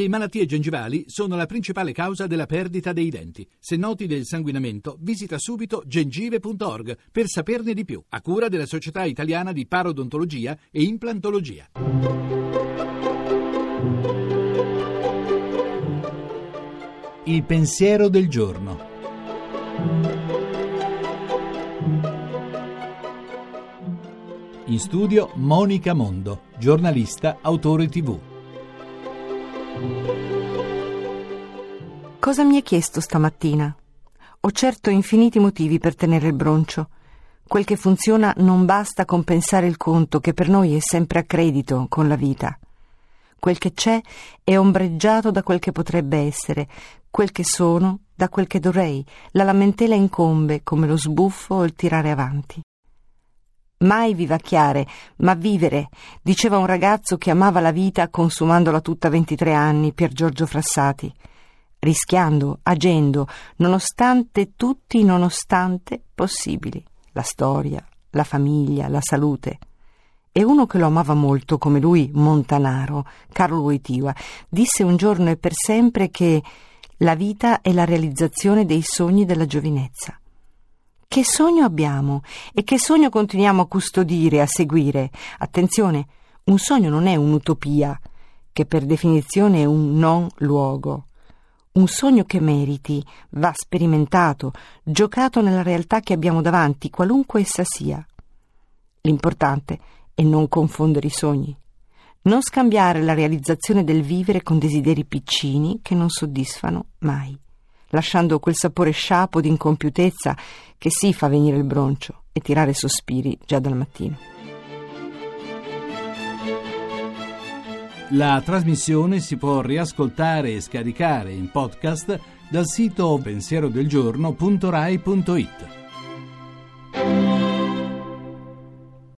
Le malattie gengivali sono la principale causa della perdita dei denti. Se noti del sanguinamento, visita subito gengive.org per saperne di più, a cura della Società Italiana di Parodontologia e Implantologia. Il pensiero del giorno. In studio Monica Mondo, giornalista, autore tv. Cosa mi hai chiesto stamattina? Ho certo infiniti motivi per tenere il broncio. Quel che funziona non basta compensare il conto che per noi è sempre a credito con la vita. Quel che c'è è ombreggiato da quel che potrebbe essere, quel che sono da quel che dovrei. La lamentela incombe come lo sbuffo o il tirare avanti. Mai vivacchiare, ma vivere, diceva un ragazzo che amava la vita consumandola tutta a 23 anni, Pier Giorgio Frassati. Rischiando, agendo, nonostante tutti i nonostante possibili. La storia, la famiglia, la salute. E uno che lo amava molto, come lui, Montanaro, Carlo Wojtyła, disse un giorno e per sempre che la vita è la realizzazione dei sogni della giovinezza. Che sogno abbiamo e che sogno continuiamo a custodire, a seguire? Attenzione, un sogno non è un'utopia, che per definizione è un non luogo. Un sogno che meriti va sperimentato, giocato nella realtà che abbiamo davanti, qualunque essa sia. L'importante è non confondere i sogni, non scambiare la realizzazione del vivere con desideri piccini che non soddisfano mai lasciando quel sapore sciapo di incompiutezza che sì fa venire il broncio e tirare sospiri già dal mattino. La trasmissione si può riascoltare e scaricare in podcast dal sito pensierodelgiorno.rai.it.